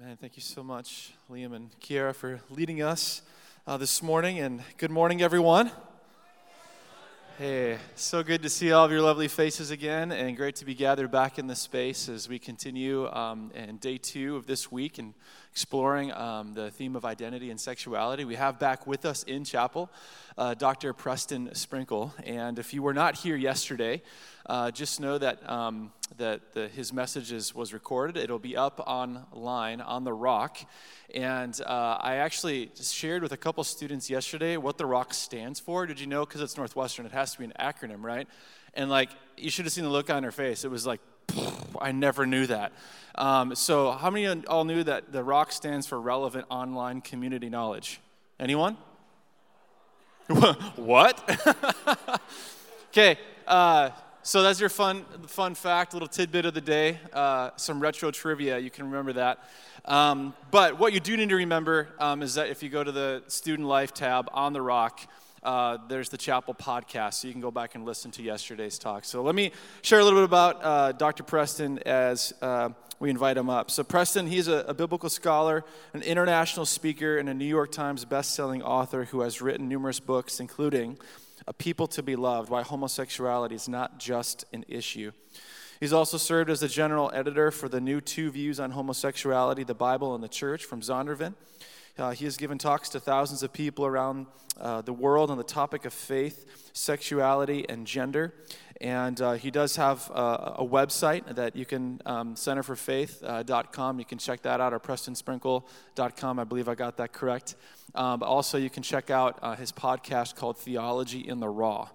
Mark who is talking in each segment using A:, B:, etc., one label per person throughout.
A: Amen. Thank you so much, Liam and Kiara, for leading us uh, this morning. And good morning, everyone. Hey, so good to see all of your lovely faces again, and great to be gathered back in this space as we continue um, in day two of this week and exploring um, the theme of identity and sexuality. We have back with us in chapel uh, Dr. Preston Sprinkle, and if you were not here yesterday, uh, just know that um, that the, his message is, was recorded. It'll be up online on the Rock. And uh, I actually shared with a couple students yesterday what the Rock stands for. Did you know? Because it's Northwestern, it has to be an acronym, right? And like, you should have seen the look on her face. It was like, I never knew that. Um, so, how many of all knew that the ROC stands for Relevant Online Community Knowledge? Anyone? what? okay. Uh, so that's your fun, fun fact, little tidbit of the day. Uh, some retro trivia, you can remember that. Um, but what you do need to remember um, is that if you go to the Student Life tab on the Rock, uh, there's the chapel podcast, so you can go back and listen to yesterday's talk. So let me share a little bit about uh, Dr. Preston as uh, we invite him up. So Preston, he's a, a, biblical scholar, an international speaker, and a New York Times best-selling author who has written numerous books, including a people to be loved, why homosexuality is not just an issue. He's also served as the general editor for the new two views on homosexuality, the Bible and the church from Zondervan. Uh, he has given talks to thousands of people around uh, the world on the topic of faith, sexuality, and gender. And uh, he does have uh, a website that you can, um, centerforfaith.com. Uh, you can check that out, or prestonsprinkle.com. I believe I got that correct. Um, but also, you can check out uh, his podcast called Theology in the Raw,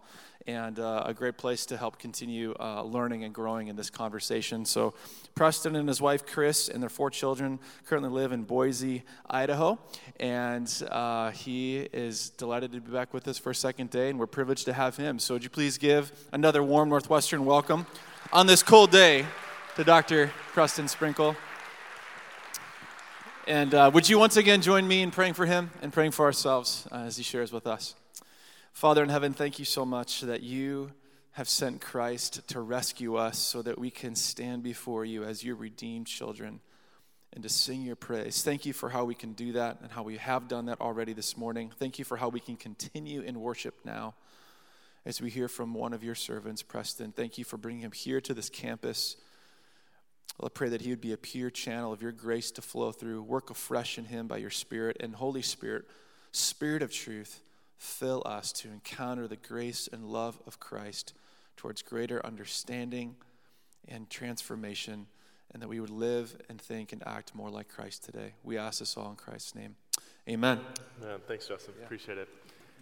A: and uh, a great place to help continue uh, learning and growing in this conversation. So, Preston and his wife Chris and their four children currently live in Boise, Idaho, and uh, he is delighted to be back with us for a second day, and we're privileged to have him. So, would you please give another warm Northwestern welcome on this cold day to Dr. Preston Sprinkle? And uh, would you once again join me in praying for him and praying for ourselves uh, as he shares with us? Father in heaven, thank you so much that you have sent Christ to rescue us so that we can stand before you as your redeemed children and to sing your praise. Thank you for how we can do that and how we have done that already this morning. Thank you for how we can continue in worship now as we hear from one of your servants, Preston. Thank you for bringing him here to this campus I pray that he would be a pure channel of your grace to flow through. Work afresh in him by your Spirit. And Holy Spirit, Spirit of truth, fill us to encounter the grace and love of Christ towards greater understanding and transformation, and that we would live and think and act more like Christ today. We ask this all in Christ's name. Amen.
B: Man, thanks, Justin. Yeah. Appreciate it.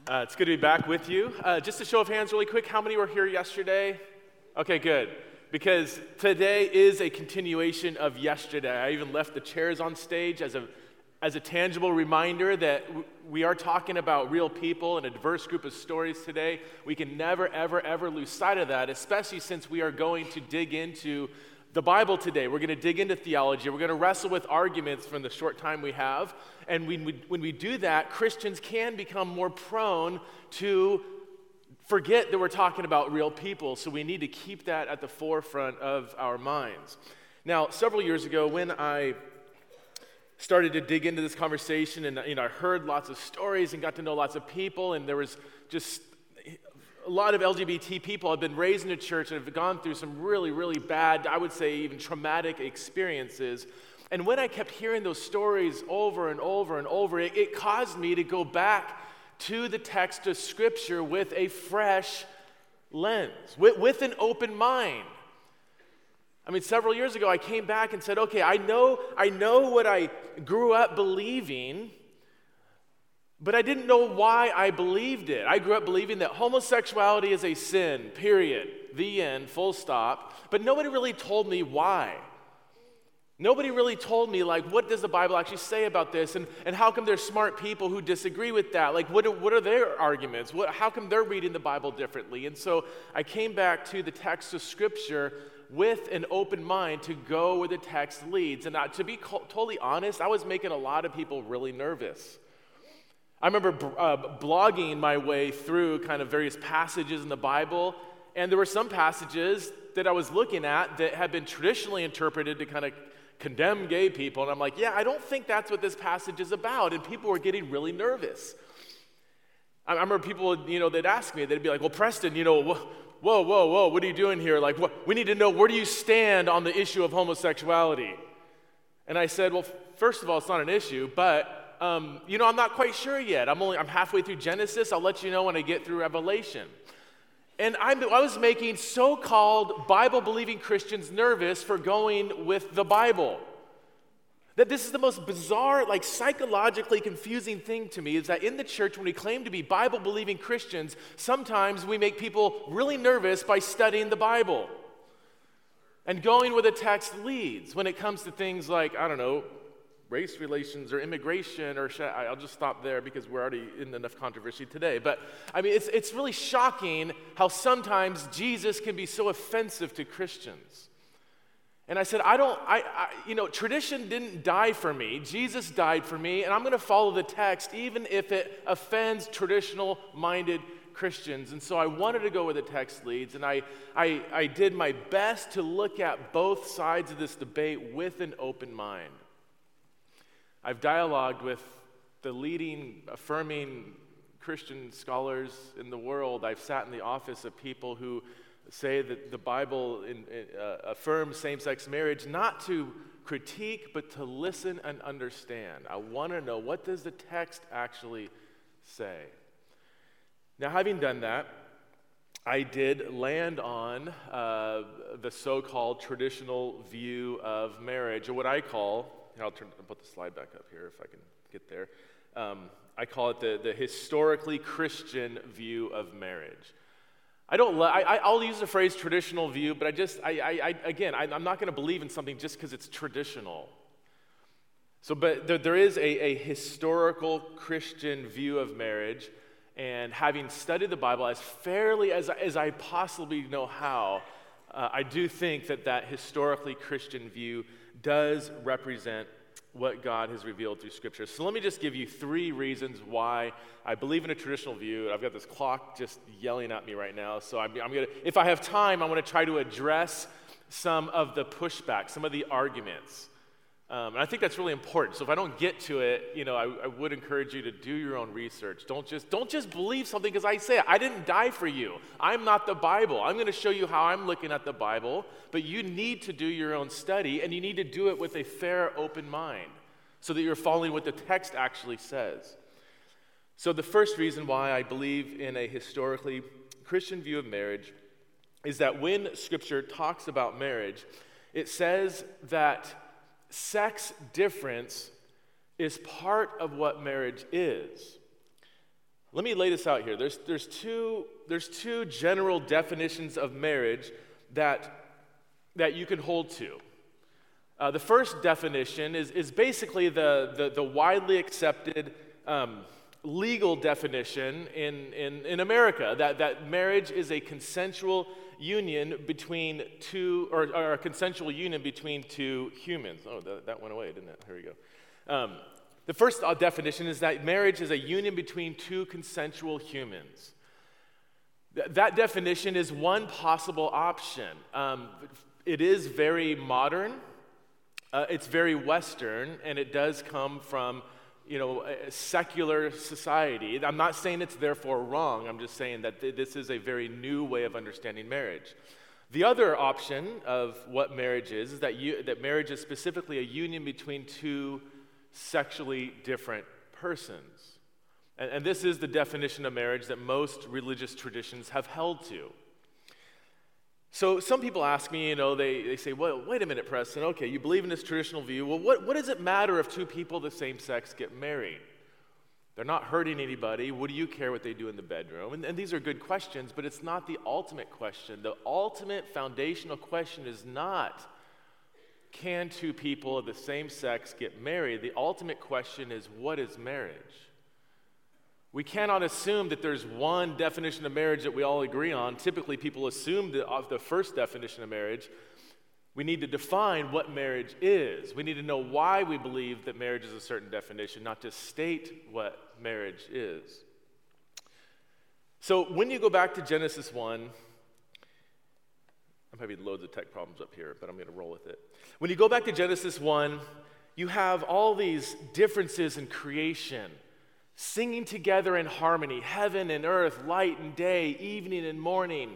B: Uh, it's good to be back with you. Uh, just a show of hands, really quick. How many were here yesterday? Okay, good because today is a continuation of yesterday. I even left the chairs on stage as a, as a tangible reminder that we are talking about real people and a diverse group of stories today. We can never, ever, ever lose sight of that, especially since we are going to dig into the Bible today. We're going to dig into theology. We're going to wrestle with arguments from the short time we have. And when we, when we do that, Christians can become more prone to forget that we're talking about real people, so we need to keep that at the forefront of our minds. Now, several years ago, when I started to dig into this conversation and you know, I heard lots of stories and got to know lots of people, and there was just a lot of LGBT people have been raised in a church and have gone through some really, really bad, I would say even traumatic experiences. And when I kept hearing those stories over and over and over, it, it caused me to go back to the text of Scripture with a fresh lens, with, with an open mind. I mean, several years ago, I came back and said, okay, I know, I know what I grew up believing, but I didn't know why I believed it. I grew up believing that homosexuality is a sin, period, the end, full stop, but nobody really told me why. Nobody really told me, like, what does the Bible actually say about this? And, and how come there's smart people who disagree with that? Like, what what are their arguments? What, how come they're reading the Bible differently? And so I came back to the text of Scripture with an open mind to go where the text leads. And to be co- totally honest, I was making a lot of people really nervous. I remember uh, blogging my way through kind of various passages in the Bible, and there were some passages that I was looking at that had been traditionally interpreted to kind of condemn gay people. And I'm like, yeah, I don't think that's what this passage is about. And people were getting really nervous. I remember people, you know, they'd ask me, they'd be like, well, Preston, you know, whoa, whoa, whoa, what are you doing here? Like, what, we need to know where do you stand on the issue of homosexuality? And I said, well, first of all, it's not an issue, but, um, you know, I'm not quite sure yet. I'm only, I'm halfway through Genesis. I'll let you know when I get through Revelation. And i I was making so called Bible believing Christians nervous for going with the Bible. That this is the most bizarre, like psychologically confusing thing to me is that in the church, when we claim to be Bible believing Christians, sometimes we make people really nervous by studying the Bible and going where the text leads when it comes to things like, I don't know, race relations or immigration, or I'll just stop there because we're already in enough controversy today. But I mean, it's, it's really shocking how sometimes Jesus can be so offensive to Christians. And I said, I don't, I, I, you know, tradition didn't die for me. Jesus died for me, and I'm going to follow the text even if it offends traditional minded Christians. And so I wanted to go where the text leads, and I, I, I did my best to look at both sides of this debate with an open mind. I've dialogued with the leading, affirming Christian scholars in the world. I've sat in the office of people who say that the Bible in, uh, affirms same sex marriage not to critique, but to listen and understand. I want to know what does the text actually say? Now, having done that, I did land on uh, the so called traditional view of marriage, or what I call, I'll, turn, I'll put the slide back up here if I can get there. Um, I call it the, the historically Christian view of marriage. I don't. Lo- I, will use the phrase traditional view, but I just, I, I, I again, I, am not going to believe in something just because it's traditional. So, but there, there is a, a historical Christian view of marriage, and having studied the Bible as fairly as, as I possibly know how, uh, I do think that that historically Christian view does represent what God has revealed through Scripture. So let me just give you three reasons why I believe in a traditional view. I've got this clock just yelling at me right now. So I'm, I'm to, if I have time, I'm going to try to address some of the pushback, some of the arguments. Um, and I think that's really important. So if I don't get to it, you know, I, I would encourage you to do your own research. Don't just don't just believe something because I say it. I didn't die for you. I'm not the Bible. I'm going to show you how I'm looking at the Bible, but you need to do your own study and you need to do it with a fair, open mind so that you're following what the text actually says. So the first reason why I believe in a historically Christian view of marriage is that when Scripture talks about marriage, it says that sex difference is part of what marriage is. Let me lay this out here. There's, there's, two, there's two general definitions of marriage that, that you can hold to. Uh, the first definition is, is basically the, the, the widely accepted um, legal definition in, in, in America that, that marriage is a consensual union between two, or, or a consensual union between two humans. Oh, that, that went away, didn't it? Here we go. Um, the first uh, definition is that marriage is a union between two consensual humans. Th- that definition is one possible option. Um, it is very modern, uh, it's very Western, and it does come from you know, secular society. I'm not saying it's therefore wrong. I'm just saying that th- this is a very new way of understanding marriage. The other option of what marriage is is that, you, that marriage is specifically a union between two sexually different persons. And, and this is the definition of marriage that most religious traditions have held to. So some people ask me, you know, they, they say, well, wait a minute, Preston, okay, you believe in this traditional view. Well, what, what does it matter if two people of the same sex get married? They're not hurting anybody. What do you care what they do in the bedroom? And, and these are good questions, but it's not the ultimate question. The ultimate foundational question is not can two people of the same sex get married? The ultimate question is what is marriage? We cannot assume that there's one definition of marriage that we all agree on. Typically, people assume the, the first definition of marriage. We need to define what marriage is. We need to know why we believe that marriage is a certain definition, not just state what marriage is. So, when you go back to Genesis 1, I'm having loads of tech problems up here, but I'm going to roll with it. When you go back to Genesis 1, you have all these differences in creation singing together in harmony heaven and earth, light and day, evening and morning.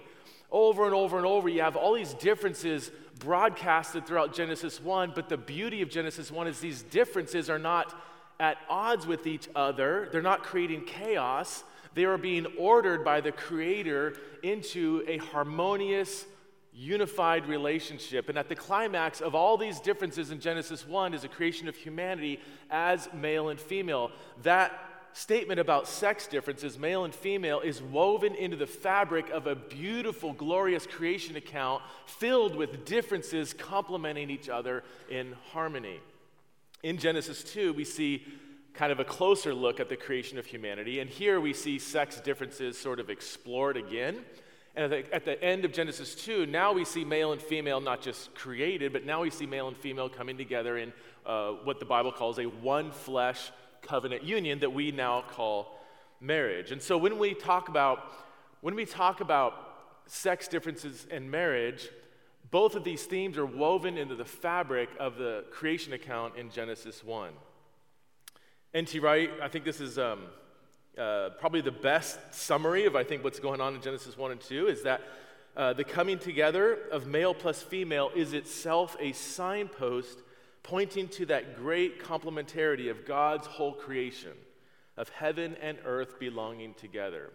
B: Over and over and over, you have all these differences broadcasted throughout Genesis 1, but the beauty of Genesis 1 is these differences are not at odds with each other, they're not creating chaos. They are being ordered by the Creator into a harmonious, unified relationship. And at the climax of all these differences in Genesis 1 is a creation of humanity as male and female. That statement about sex differences, male and female, is woven into the fabric of a beautiful, glorious creation account filled with differences complementing each other in harmony. In Genesis 2, we see kind of a closer look at the creation of humanity, and here we see sex differences sort of explored again. And at the, at the, end of Genesis 2, now we see male and female not just created, but now we see male and female coming together in uh, what the Bible calls a one flesh covenant union that we now call marriage. And so when we talk about when we talk about sex differences and marriage, both of these themes are woven into the fabric of the creation account in Genesis 1. N.T. Wright, I think this is um, uh, probably the best summary of, I think, what's going on in Genesis 1 and 2 is that uh, the coming together of male plus female is itself a signpost pointing to that great complementarity of God's whole creation, of heaven and earth belonging together.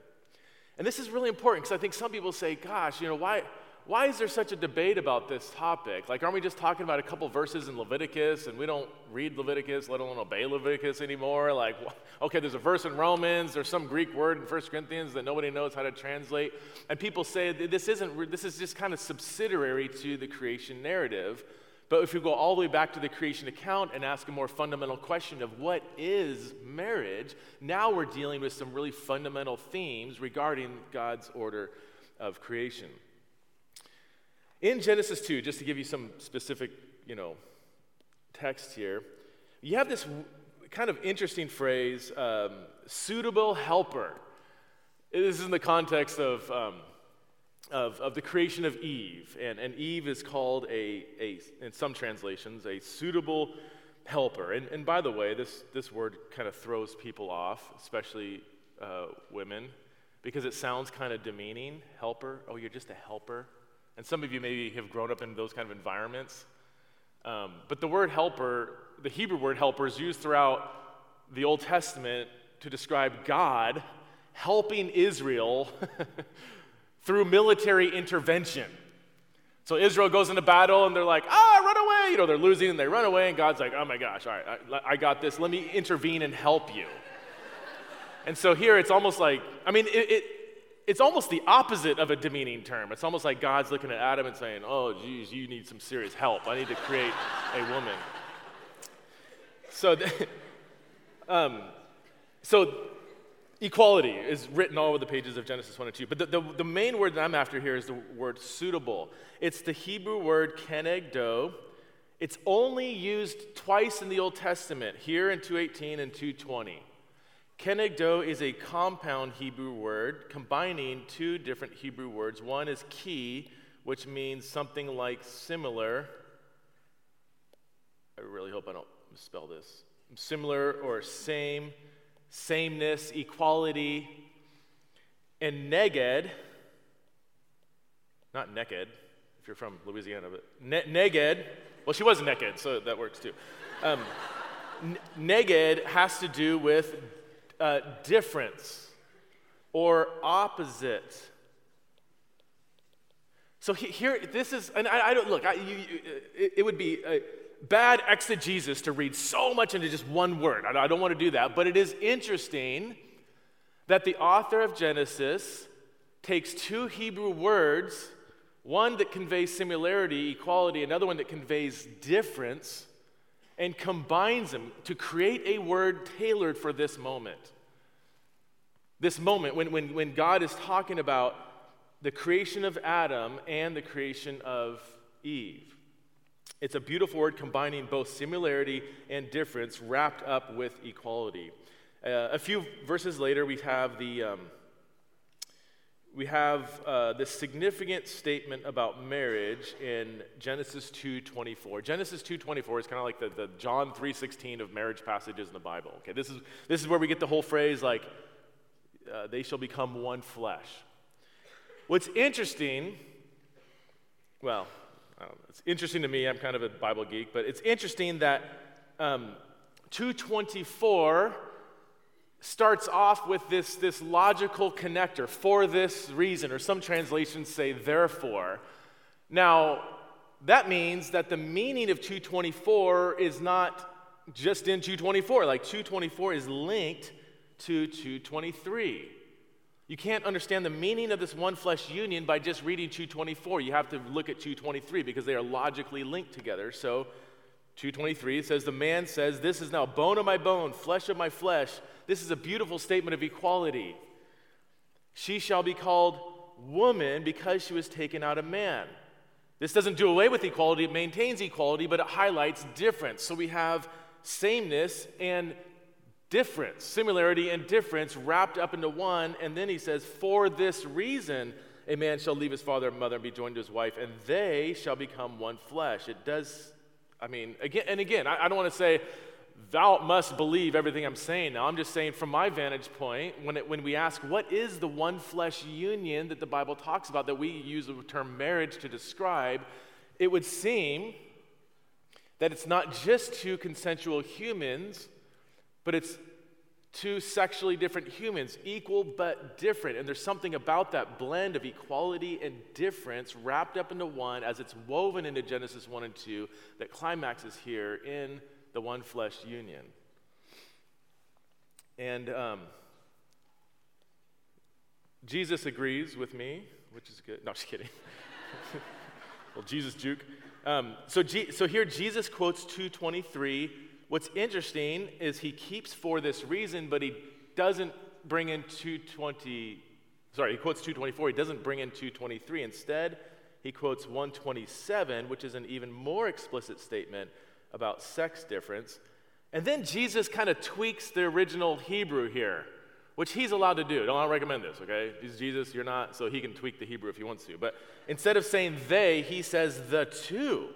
B: And this is really important because I think some people say, gosh, you know, why, why is there such a debate about this topic? Like, aren't we just talking about a couple verses in Leviticus and we don't read Leviticus, let alone obey Leviticus anymore? Like, okay, there's a verse in Romans, there's some Greek word in 1 Corinthians that nobody knows how to translate. And people say this isn't, this is just kind of subsidiary to the creation narrative. But if we go all the way back to the creation account and ask a more fundamental question of what is marriage, now we're dealing with some really fundamental themes regarding God's order of creation. In Genesis 2, just to give you some specific, you know, text here, you have this kind of interesting phrase, um, suitable helper. This is in the context of um, of, of the creation of Eve. And, and Eve is called, a, a, in some translations, a suitable helper. And, and by the way, this, this word kind of throws people off, especially uh, women, because it sounds kind of demeaning. Helper? Oh, you're just a helper? And some of you maybe have grown up in those kind of environments. Um, but the word helper, the Hebrew word helper, is used throughout the Old Testament to describe God helping Israel through military intervention. So Israel goes into battle and they're like, ah, run away. You know, they're losing and they run away, and God's like, oh my gosh, all right, I, I got this. Let me intervene and help you. and so here it's almost like, I mean, it, it, it's almost the opposite of a demeaning term. It's almost like God's looking at Adam and saying, oh, geez, you need some serious help. I need to create a woman. So, um, so Equality is written all over the pages of Genesis 1 and 2. But the, the, the, main word that I'm after here is the word suitable. It's the Hebrew word kenegdo. It's only used twice in the Old Testament, here in 218 and 220. Kenegdo is a compound Hebrew word combining two different Hebrew words. One is ki, which means something like similar. I really hope I don't misspell this. Similar or same sameness, equality, and neged, not naked, if you're from Louisiana, but ne- neged, well, she was naked, so that works too. Um, n- neged has to do with uh, difference or opposite. So here, this is, and I, I don't look. I, you, you, it, it, would be bad exegesis to read so much into just one word. I don't want to do that, but it is interesting that the author of Genesis takes two Hebrew words, one that conveys similarity, equality, another one that conveys difference, and combines them to create a word tailored for this moment. This moment when, when, when God is talking about the creation of Adam and the creation of Eve. It's a beautiful word combining both similarity and difference wrapped up with equality. Uh, a few verses later, we have the, um, we have uh, this significant statement about marriage in Genesis 2.24. Genesis 2.24 is kind of like the, the John 3.16 of marriage passages in the Bible. Okay, this is, this is where we get the whole phrase like, uh, they shall become one flesh. What's interesting, well, it's interesting to me, I'm kind of a Bible geek, but it's interesting that um, 224 starts off with this, this logical connector for this reason, or some translations say therefore. Now, that means that the meaning of 224 is not just in 224. Like 224 is linked to 223. You can't understand the meaning of this one flesh union by just reading 224. You have to look at 223 because they are logically linked together. So 223 says, The man says, This is now bone of my bone, flesh of my flesh. This is a beautiful statement of equality. She shall be called woman because she was taken out of man. This doesn't do away with equality, it maintains equality, but it highlights difference. So we have sameness and difference, similarity and difference wrapped up into one. And then he says, For this reason, a man shall leave his father and mother and be joined to his wife, and they shall become one flesh. It does I mean, again and again, I, I don't want to say, thou must believe everything I'm saying now. I'm just saying, from my vantage point, when, it, when we ask, what is the one flesh union that the Bible talks about, that we use the term marriage to describe, it would seem that it's not just two consensual humans, but it's two sexually different humans, equal but different. And there's something about that blend of equality and difference wrapped up into one as it's woven into Genesis 1 and 2 that climaxes here in the one flesh union. And um, Jesus agrees with me, which is good. No, just kidding. well, Jesus juke. Um, so, G- so here Jesus quotes 223 What's interesting is he keeps for this reason, but he doesn't bring in 220, sorry, he quotes 224, he doesn't bring in 223. Instead, he quotes 127, which is an even more explicit statement about sex difference. And then Jesus kind of tweaks the original Hebrew here, which he's allowed to do. Don't recommend this, okay? He's Jesus, you're not, so he can tweak the Hebrew if he wants to. But instead of saying they, he says the two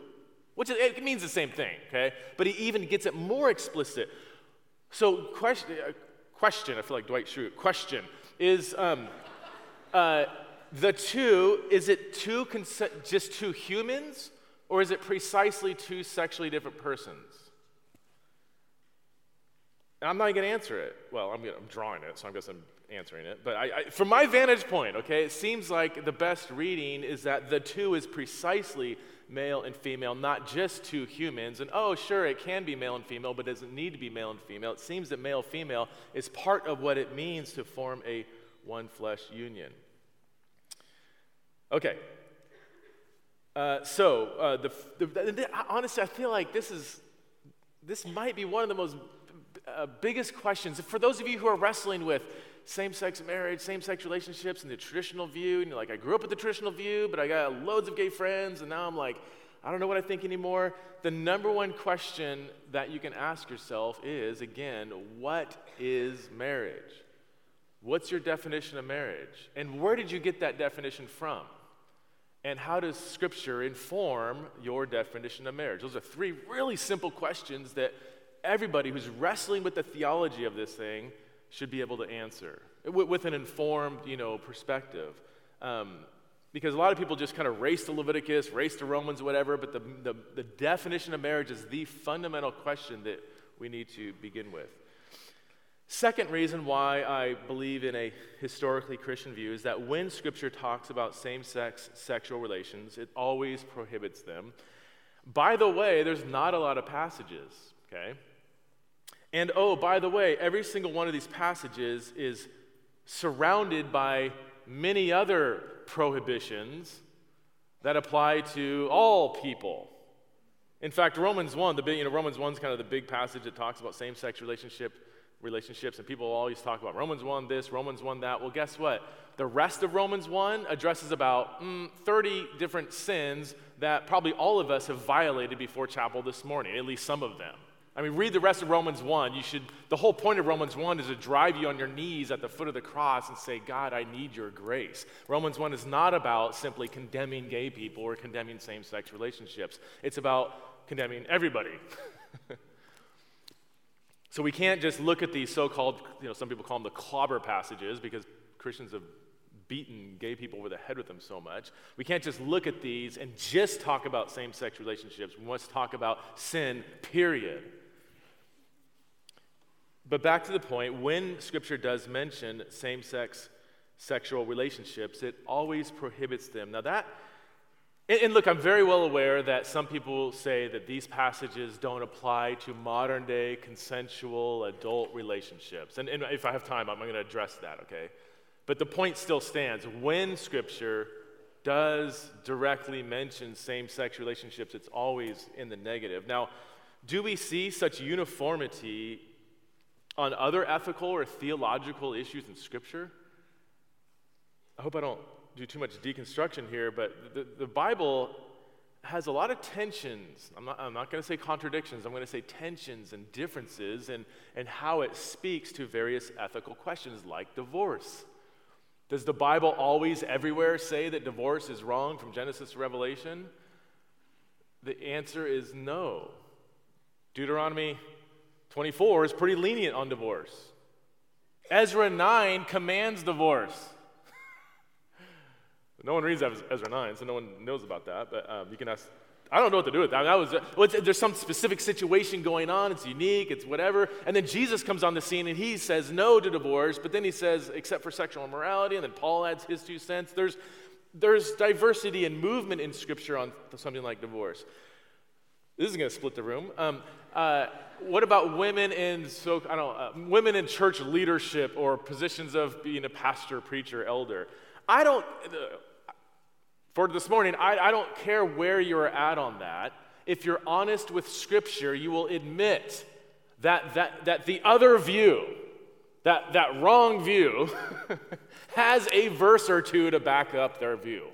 B: which is, it means the same thing, okay? But he even gets it more explicit. So, question, uh, question I feel like Dwight Schrute, question is um, uh, the two, is it two cons- just two humans, or is it precisely two sexually different persons? And I'm not going to answer it. Well, I'm, gonna, I'm, drawing it, so I guess I'm answering it. But I, I, from my vantage point, okay, it seems like the best reading is that the two is precisely male and female, not just two humans. And oh, sure, it can be male and female, but it doesn't need to be male and female. It seems that male female is part of what it means to form a one flesh union. Okay. Uh, so, uh, the, the, the, honestly, I feel like this is this might be one of the most uh, biggest questions for those of you who are wrestling with same sex marriage, same sex relationships, and the traditional view. And you're like, I grew up with the traditional view, but I got loads of gay friends, and now I'm like, I don't know what I think anymore. The number one question that you can ask yourself is again, what is marriage? What's your definition of marriage? And where did you get that definition from? And how does Scripture inform your definition of marriage? Those are three really simple questions that everybody who's wrestling with the theology of this thing should be able to answer with an informed, you know, perspective. Um, because a lot of people just kind of race to Leviticus, race to Romans, whatever, but the, the, the definition of marriage is the fundamental question that we need to begin with. Second reason why I believe in a historically Christian view is that when Scripture talks about same sex sexual relations, it always prohibits them. By the way, there's not a lot of passages, okay? And oh, by the way, every single one of these passages is surrounded by many other prohibitions that apply to all people. In fact, Romans 1, the big, you know, Romans 1 is kind of the big passage that talks about same-sex relationship relationships, and people always talk about Romans 1 this, Romans 1 that. Well, guess what? The rest of Romans 1 addresses about mm, 30 different sins that probably all of us have violated before chapel this morning, at least some of them I mean, read the rest of Romans 1. You should, the whole point of Romans 1 is to drive you on your knees at the foot of the cross and say, God, I need your grace. Romans 1 is not about simply condemning gay people or condemning same sex relationships, it's about condemning everybody. so we can't just look at these so called, you know, some people call them the clobber passages because Christians have beaten gay people over the head with them so much. We can't just look at these and just talk about same sex relationships. We must talk about sin, period. But back to the point when Scripture does mention same sex sexual relationships, it always prohibits them. Now, that, and, look, I'm very well aware that some people say that these passages don't apply to modern day consensual adult relationships. And, and if I have time, I'm going to address that, okay? But the point still stands. When Scripture does directly mention same sex relationships, it's always in the negative. Now, do we see such uniformity on other ethical or theological issues in Scripture? I hope I don't do too much deconstruction here, but the, the Bible has a lot of tensions. I'm not, I'm not going to say contradictions, I'm going to say tensions and differences and, and how it speaks to various ethical questions like divorce. Does the Bible always, everywhere say that divorce is wrong from Genesis to Revelation? The answer is no. Deuteronomy 24 is pretty lenient on divorce. Ezra 9 commands divorce. no one reads Ezra 9, so no one knows about that, but um, you can ask. I don't know what to do with that. that was, there's some specific situation going on, it's unique, it's whatever. And then Jesus comes on the scene and he says no to divorce, but then he says, except for sexual immorality, and then Paul adds his two cents. There's, there's diversity and movement in Scripture on something like divorce. This is going to split the room. Um, uh, what about women in so I don't uh, women in church leadership or positions of being a pastor, preacher, elder? I don't. Uh, for this morning, I, I don't care where you're at on that. If you're honest with Scripture, you will admit that that that the other view, that that wrong view, has a verse or two to back up their view.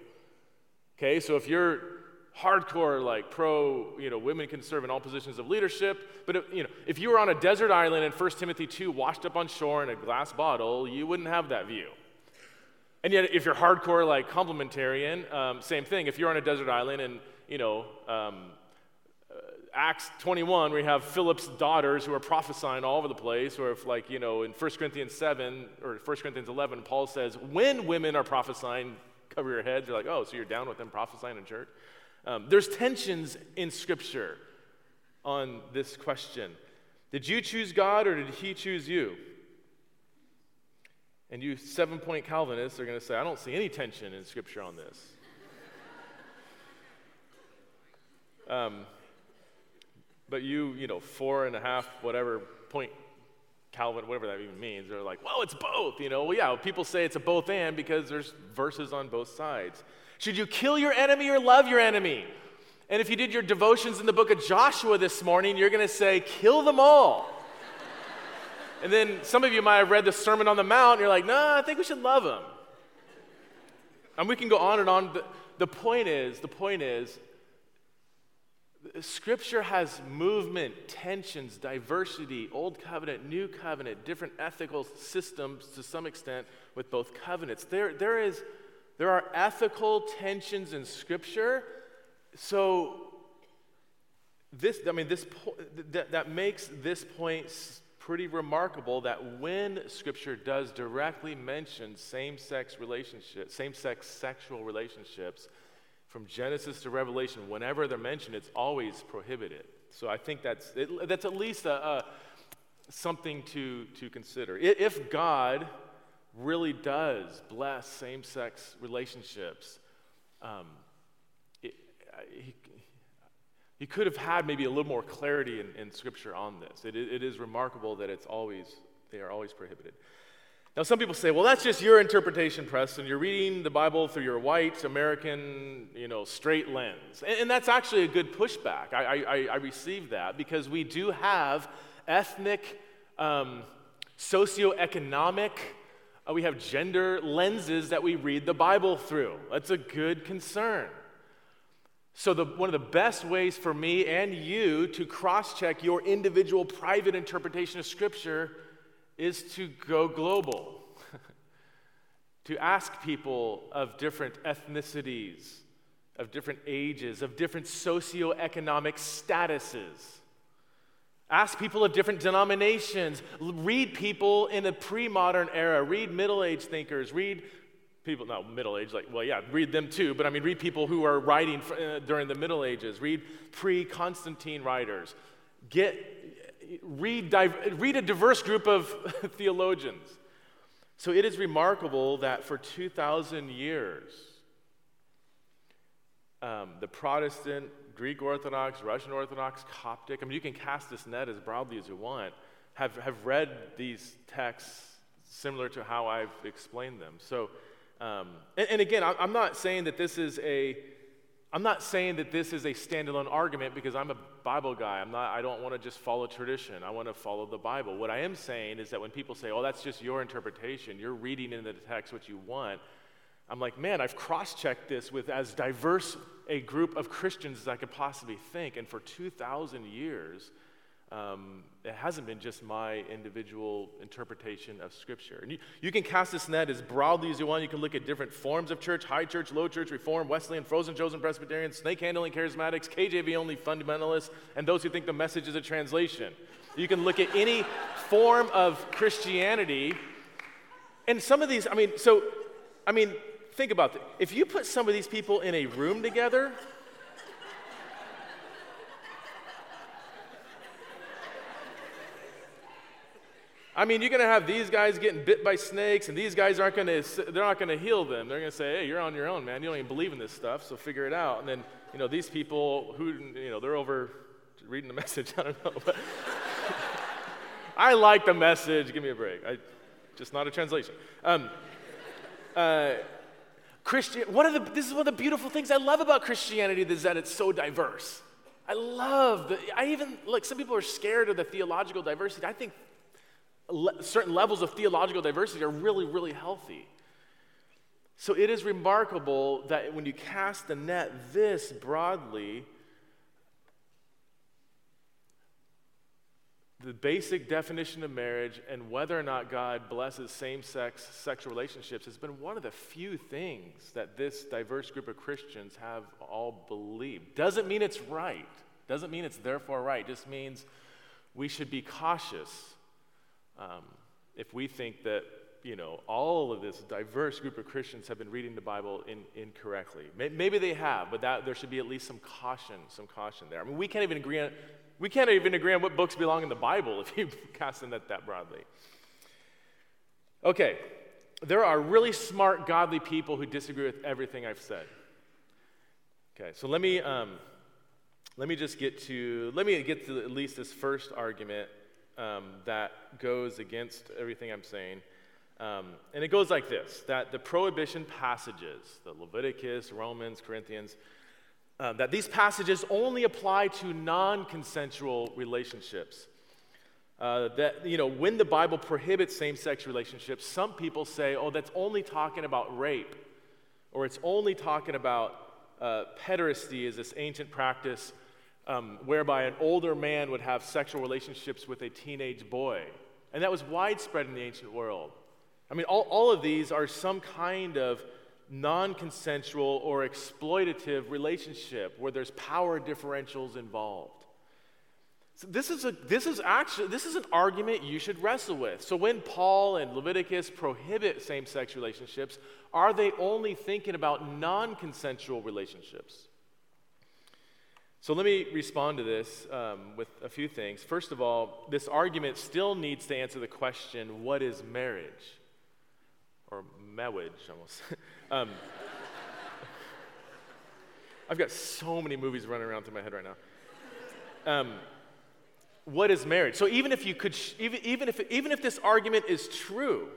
B: Okay, so if you're hardcore like pro you know women can serve in all positions of leadership but if, you know if you were on a desert island in 1 timothy 2 washed up on shore in a glass bottle you wouldn't have that view. And yet if you're hardcore like complementarian um, same thing. If you're on a desert island and you know um, uh, acts 21 we have philip's daughters who are prophesying all over the place or if like you know in 1 corinthians 7 or 1 corinthians 11 paul says when women are prophesying cover your heads you're like oh so you're down with them prophesying in church um, there's tensions in Scripture on this question Did you choose God or did He choose you? And you seven point Calvinists are going to say, I don't see any tension in Scripture on this. um, but you, you know, four and a half, whatever point Calvin, whatever that even means, they're like, well, it's both. You know, well, yeah, people say it's a both and because there's verses on both sides. Should you kill your enemy or love your enemy? And if you did your devotions in the book of Joshua this morning, you're going to say, kill them all. and then some of you might have read the Sermon on the Mount, and you're like, no, I think we should love them. And we can go on and on. The, the point is, the point is, Scripture has movement, tensions, diversity, Old Covenant, New Covenant, different ethical systems to some extent with both covenants. There, there is there are ethical tensions in Scripture. So, this, I mean, this, that, that makes this point pretty remarkable that when Scripture does directly mention same sex relationships, same sex sexual relationships, from Genesis to Revelation, whenever they're mentioned, it's always prohibited. So I think that's, it, that's at least a, a, something to, to consider. If God really does bless same sex relationships. Um, he, he could have had maybe a little more clarity in, in Scripture on this. It, it is remarkable that it's always, they are always prohibited. Now, some people say, well, that's just your interpretation, Preston. You're reading the Bible through your white, American, you know, straight lens. And, and that's actually a good pushback. I, I, I receive that because we do have ethnic, um, socioeconomic, uh, we have gender lenses that we read the Bible through. That's a good concern. So, the, one of the best ways for me and you to cross check your individual private interpretation of Scripture is to go global, to ask people of different ethnicities, of different ages, of different socioeconomic statuses. Ask people of different denominations. Read people in the pre modern era. Read middle aged thinkers. Read people, not middle age, like, well, yeah, read them too, but I mean, read people who are writing uh, during the Middle Ages. Read pre Constantine writers. Get, read, read a diverse group of theologians. So it is remarkable that for 2,000 years, um, the Protestant, Greek Orthodox, Russian Orthodox, Coptic, I mean, you can cast this net as broadly as you want, have, have read these texts similar to how I've explained them. So, um, and, and, again, I'm not saying that this is a, I'm not saying that this is a standalone argument because I'm a Bible guy. I'm not, I don't want to just follow tradition. I want to follow the Bible. What I am saying is that when people say, oh, that's just your interpretation, you're reading into the text what you want, I'm like, man, I've cross checked this with as diverse a group of Christians as I could possibly think. And for 2,000 years, um, it hasn't been just my individual interpretation of Scripture. And you, you can cast this net as broadly as you want. You can look at different forms of church high church, low church, reform, Wesleyan, frozen chosen Presbyterian, snake handling charismatics, KJV only fundamentalists, and those who think the message is a translation. You can look at any form of Christianity. And some of these, I mean, so, I mean, think about it. If you put some of these people in a room together, I mean, you're going to have these guys getting bit by snakes, and these guys aren't going to, they're not going to heal them. They're going to say, hey, you're on your own, man. You don't even believe in this stuff, so figure it out. And then, you know, these people who, you know, they're over reading the message. I don't know. But I like the message. Give me a break. I, just not a translation. Um, uh, Christian, one of the, this is one of the beautiful things I love about Christianity is that it's so diverse. I love the, I even, like, some people are scared of the theological diversity. I think le- certain levels of theological diversity are really, really healthy. So it is remarkable that when you cast the net this broadly, the basic definition of marriage and whether or not God blesses same sex sexual relationships has been one of the few things that this diverse group of Christians have all believed. Doesn't mean it's right, doesn't mean it's therefore right, just means we should be cautious um, if we think that you know all of this diverse group of Christians have been reading the Bible in, incorrectly. Maybe they have, but that, there should be at least some caution, some caution there. I mean, we can't even agree on we can't even agree on what books belong in the Bible if you cast that, that broadly. Okay, there are really smart, godly people who disagree with everything I've said. Okay, so let me um, let me just get to let me get to at least this first argument um, that goes against everything I'm saying. Um, and it goes like this that the prohibition passages, the Leviticus, Romans, Corinthians, uh, that these passages only apply to non consensual relationships. Uh, that, you know, when the Bible prohibits same sex relationships, some people say, oh, that's only talking about rape, or it's only talking about uh, pederasty, is this ancient practice um, whereby an older man would have sexual relationships with a teenage boy. And that was widespread in the ancient world. I mean, all, all of these are some kind of non consensual or exploitative relationship where there's power differentials involved. So this is, a, this is actually this is an argument you should wrestle with. So when Paul and Leviticus prohibit same-sex relationships, are they only thinking about non-consensual relationships? So let me respond to this um, with a few things. First of all, this argument still needs to answer the question what is marriage? Or marriage, almost. um, I've got so many movies running around through my head right now. Um, what is marriage? So even if you could, sh- even, even, if, even if this argument is true,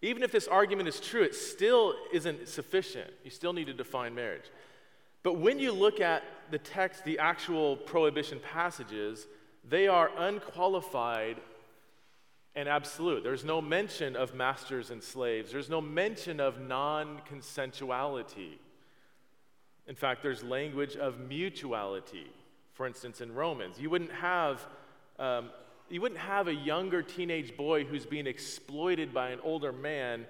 B: even if this argument is true, it still isn't sufficient. You still need to define marriage. But when you look at the text, the actual prohibition passages, they are unqualified and absolute. There's no mention of masters and slaves, there's no mention of non consensuality. In fact, there's language of mutuality. For instance, in Romans, you wouldn't have um, you wouldn't have a younger teenage boy who's being exploited by an older man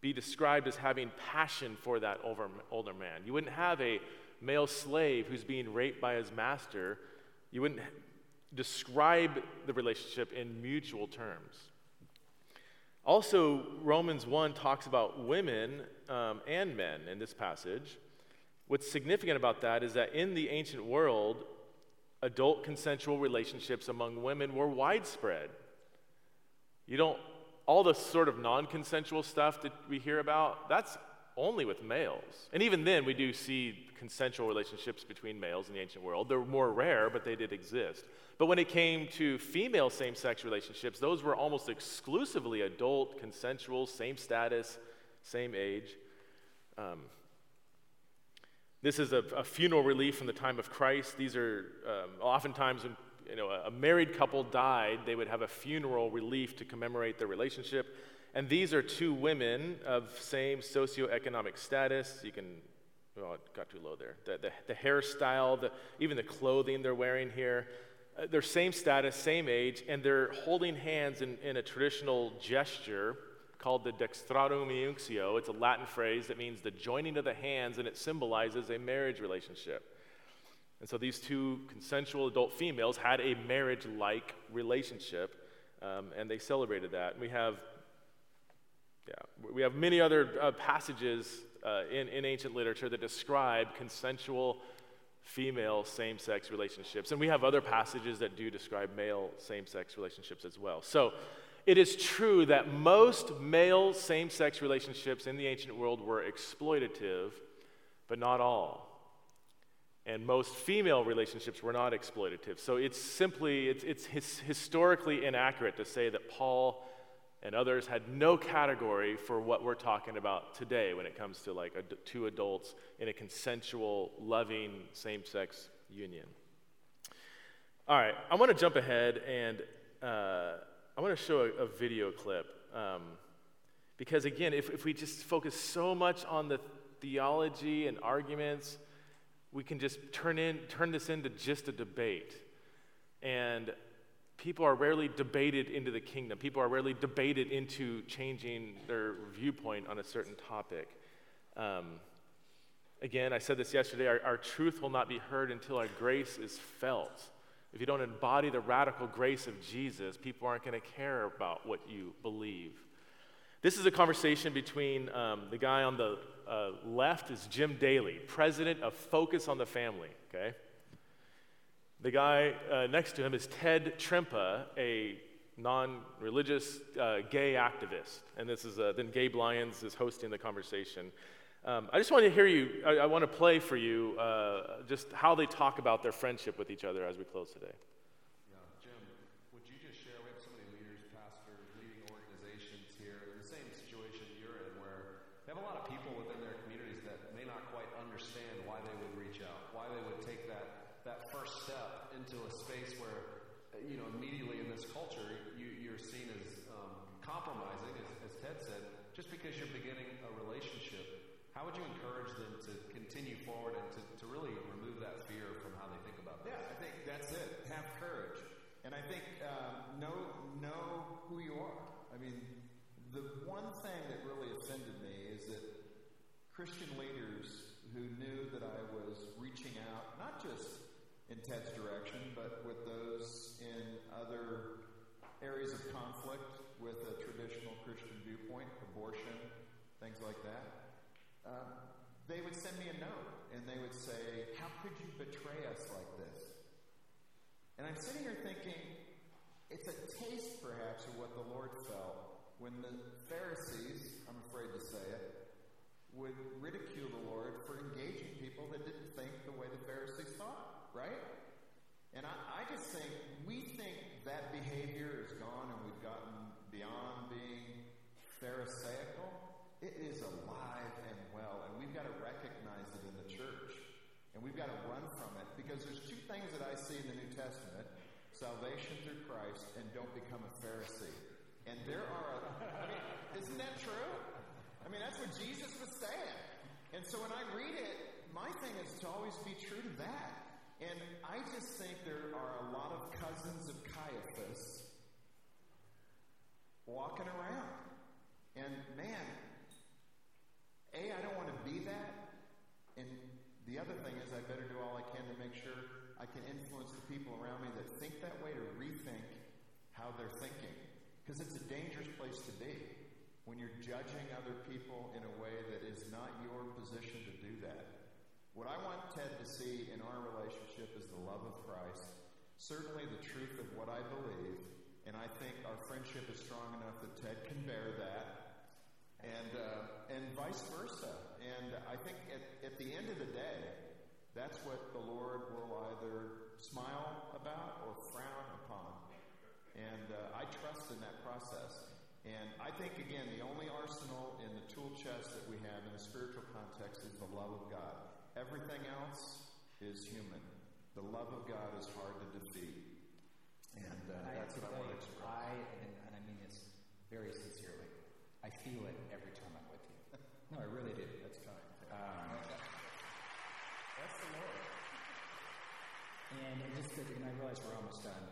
B: be described as having passion for that older man. You wouldn't have a male slave who's being raped by his master. You wouldn't describe the relationship in mutual terms. Also, Romans 1 talks about women um, and men in this passage. What's significant about that is that in the ancient world, adult consensual relationships among women were widespread. You don't, all the sort of non consensual stuff that we hear about, that's only with males. And even then, we do see consensual relationships between males in the ancient world. They're more rare, but they did exist. But when it came to female same sex relationships, those were almost exclusively adult, consensual, same status, same age. Um, this is a, a, funeral relief from the time of Christ. These are um, oftentimes when you know, a married couple died, they would have a funeral relief to commemorate their relationship. And these are two women of same socioeconomic status. You can, well, it got too low there. The, the, the hairstyle, the, even the clothing they're wearing here. Uh, they're same status, same age, and they're holding hands in, in a traditional gesture called the dextrarum iunctio. It's a Latin phrase that means the joining of the hands, and it symbolizes a marriage relationship. And so these two consensual adult females had a marriage like relationship, um, and they celebrated that. And we have, yeah, we have many other uh, passages uh, in, in ancient literature that describe consensual female same sex relationships. And we have other passages that do describe male same sex relationships as well. So, it is true that most male same sex relationships in the ancient world were exploitative, but not all. And most female relationships were not exploitative. So it's simply, it's, it's his, historically inaccurate to say that Paul and others had no category for what we're talking about today when it comes to like ad- two adults in a consensual, loving, same sex union. All right, I want to jump ahead and. Uh, I want to show a, a video clip. Um, because again, if, if we just focus so much on the theology and arguments, we can just turn, in, turn this into just a debate. And people are rarely debated into the kingdom. People are rarely debated into changing their viewpoint on a certain topic. Um, again, I said this yesterday our, our truth will not be heard until our grace is felt. If you don't embody the radical grace of Jesus, people aren't going to care about what you believe. This is a conversation between um, the guy on the uh, left is Jim Daly, president of Focus on the Family. Okay, the guy uh, next to him is Ted Trimpa, a non-religious uh, gay activist, and this is uh, then Gabe Lyons is hosting the conversation. Um, I just want to hear you, I, I want to play for you uh, just how they talk about their friendship with each other as we close today.
C: Yeah, Jim, would you just share? We have so many leaders, pastors, leading organizations here in the same situation you're in, where they have a lot of people within their communities that may not quite understand why they would reach out, why they would take that, that first step into a space where, you know, immediately in this culture, you, you're seen as um, compromising, as, as Ted said, just because you're beginning a relationship how would you encourage them to continue forward and to, to really remove that fear from how they think about
D: this? Yeah, I think that's it. Have courage. And I think um, know, know who you are. I mean, the one thing that really offended me is that Christian leaders who knew that I was reaching out, not just in Ted's direction, but with those in other areas of conflict with a traditional Christian viewpoint, abortion, things like that um, they would send me a note and they would say, How could you betray us like this? And I'm sitting here thinking, it's a taste perhaps of what the Lord felt when the Pharisees, I'm afraid to say it, would ridicule the Lord for engaging people that didn't think the way the Pharisees thought, right? And I, I just think we think that behavior is gone and we've gotten beyond being Pharisaical. It is alive and well, and we've got to recognize it in the church. And we've got to run from it because there's two things that I see in the New Testament salvation through Christ and don't become a Pharisee. And there are, a, I mean, isn't that true? I mean, that's what Jesus was saying. And so when I read it, my thing is to always be true to that. And I just think there are a lot of cousins of Caiaphas walking around. And man, A, I don't want to be that. And the other thing is, I better do all I can to make sure I can influence the people around me that think that way to rethink how they're thinking. Because it's a dangerous place to be when you're judging other people in a way that is not your position to do that. What I want Ted to see in our relationship is the love of Christ, certainly the truth of what I believe, and I think our friendship is strong enough that Ted can bear that, and uh, and vice versa. And I think at, at the end of the day, that's what the Lord will either smile about or frown upon. And uh, I trust in that process. And I think, again, the only arsenal in the tool chest that we have in a spiritual context is the love of God. Everything else is human. The love of God is hard to defeat. And uh,
E: I
D: that's what I want to express.
E: I, and, and I mean this very sincerely, I feel it every time I'm with you. No, I really do. That's kind. Um, that's the Lord. And just, and I realize we're almost done.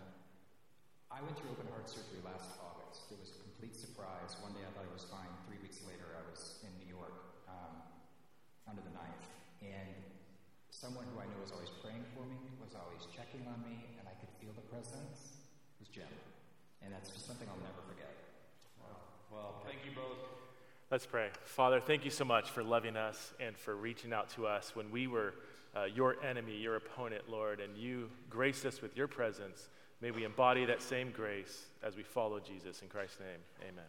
E: I went through open heart surgery last August. It was a complete surprise. One day I thought I was fine. Three weeks later, I was in New York um, under the knife. And someone who I know was always praying for me, was always checking on me, and I could feel the presence, was Jim. And that's just something I'll never forget.
C: Well, thank you both.
B: Let's pray. Father, thank you so much for loving us and for reaching out to us when we were uh, your enemy, your opponent, Lord, and you graced us with your presence. May we embody that same grace as we follow Jesus. In Christ's name, amen.